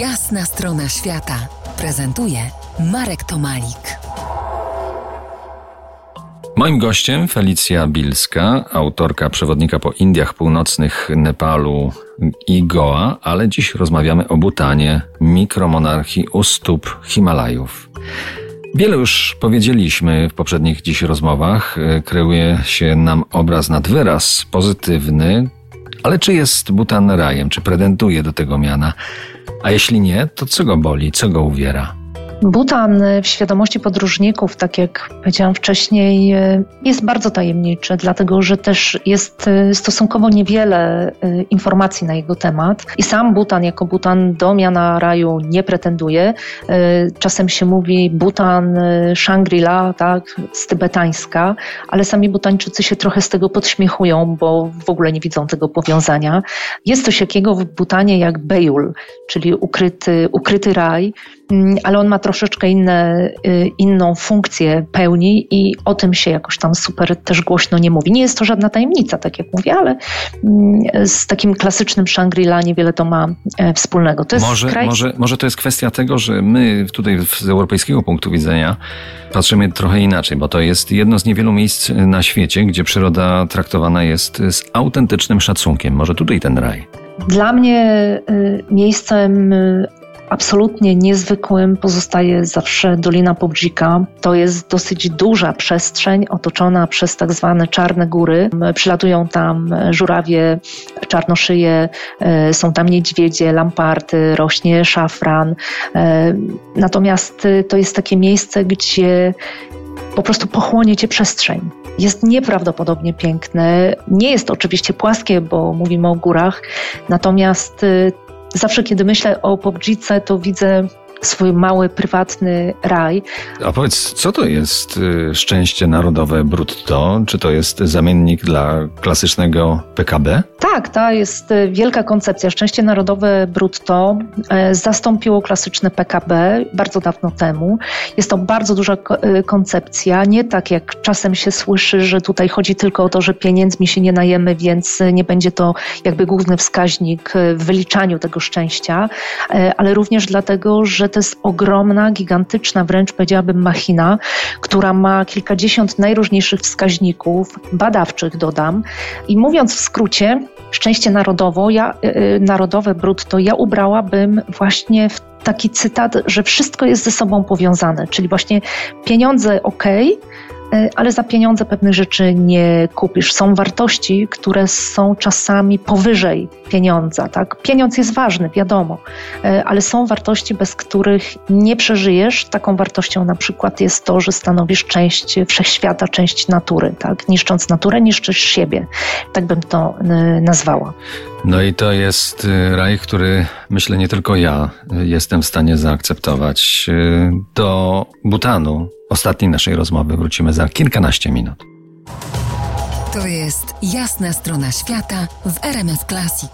Jasna strona świata prezentuje Marek Tomalik. Moim gościem Felicja Bilska, autorka przewodnika po Indiach Północnych, Nepalu i Goa, ale dziś rozmawiamy o Butanie, mikromonarchii u stóp Himalajów. Wiele już powiedzieliśmy w poprzednich dziś rozmowach. Kreuje się nam obraz nad wyraz pozytywny, ale czy jest Butan rajem, czy pretenduje do tego miana? A jeśli nie, to co go boli, co go uwiera? Butan w świadomości podróżników, tak jak powiedziałam wcześniej, jest bardzo tajemniczy, dlatego że też jest stosunkowo niewiele e, informacji na jego temat. I sam Butan jako Butan do miana raju nie pretenduje. E, czasem się mówi Butan e, Shangri-La, tak, z tybetańska, ale sami Butańczycy się trochę z tego podśmiechują, bo w ogóle nie widzą tego powiązania. Jest coś jakiego w Butanie jak Bejul, czyli ukryty, ukryty raj, ale on ma troszeczkę inne, y, inną funkcję pełni i o tym się jakoś tam super też głośno nie mówi. Nie jest to żadna tajemnica, tak jak mówię, ale mm, z takim klasycznym Shangri-La niewiele to ma e, wspólnego. To może, kraj... może, może to jest kwestia tego, że my tutaj z europejskiego punktu widzenia patrzymy trochę inaczej, bo to jest jedno z niewielu miejsc na świecie, gdzie przyroda traktowana jest z autentycznym szacunkiem. Może tutaj ten raj. Dla mnie y, miejscem absolutnie niezwykłym pozostaje zawsze Dolina Pobdzika. To jest dosyć duża przestrzeń otoczona przez tak zwane czarne góry. Przylatują tam żurawie, czarnoszyje, e, są tam niedźwiedzie, lamparty, rośnie szafran. E, natomiast to jest takie miejsce, gdzie po prostu pochłonie cię przestrzeń. Jest nieprawdopodobnie piękne. Nie jest oczywiście płaskie, bo mówimy o górach, natomiast Zawsze, kiedy myślę o Pobdzice, to widzę swój mały, prywatny raj. A powiedz, co to jest y, szczęście narodowe brutto? Czy to jest zamiennik dla klasycznego PKB? Tak, to jest y, wielka koncepcja. Szczęście narodowe brutto y, zastąpiło klasyczne PKB bardzo dawno temu. Jest to bardzo duża koncepcja, nie tak jak czasem się słyszy, że tutaj chodzi tylko o to, że pieniędzmi się nie najemy, więc nie będzie to jakby główny wskaźnik w wyliczaniu tego szczęścia, ale również dlatego, że to jest ogromna, gigantyczna, wręcz powiedziałabym machina, która ma kilkadziesiąt najróżniejszych wskaźników, badawczych dodam. I mówiąc w skrócie, szczęście narodowo, ja, yy, narodowe brutto, ja ubrałabym właśnie w taki cytat, że wszystko jest ze sobą powiązane, czyli właśnie pieniądze ok, ale za pieniądze pewnych rzeczy nie kupisz. Są wartości, które są czasami powyżej pieniądza. Tak? Pieniądz jest ważny, wiadomo, e, ale są wartości, bez których nie przeżyjesz. Taką wartością na przykład jest to, że stanowisz część wszechświata, część natury. Tak? Niszcząc naturę, niszczysz siebie. Tak bym to e, nazwała. No i to jest raj, który myślę nie tylko ja jestem w stanie zaakceptować. Do Butanu ostatniej naszej rozmowy wrócimy za kilkanaście minut. To jest jasna strona świata w RMS Classic.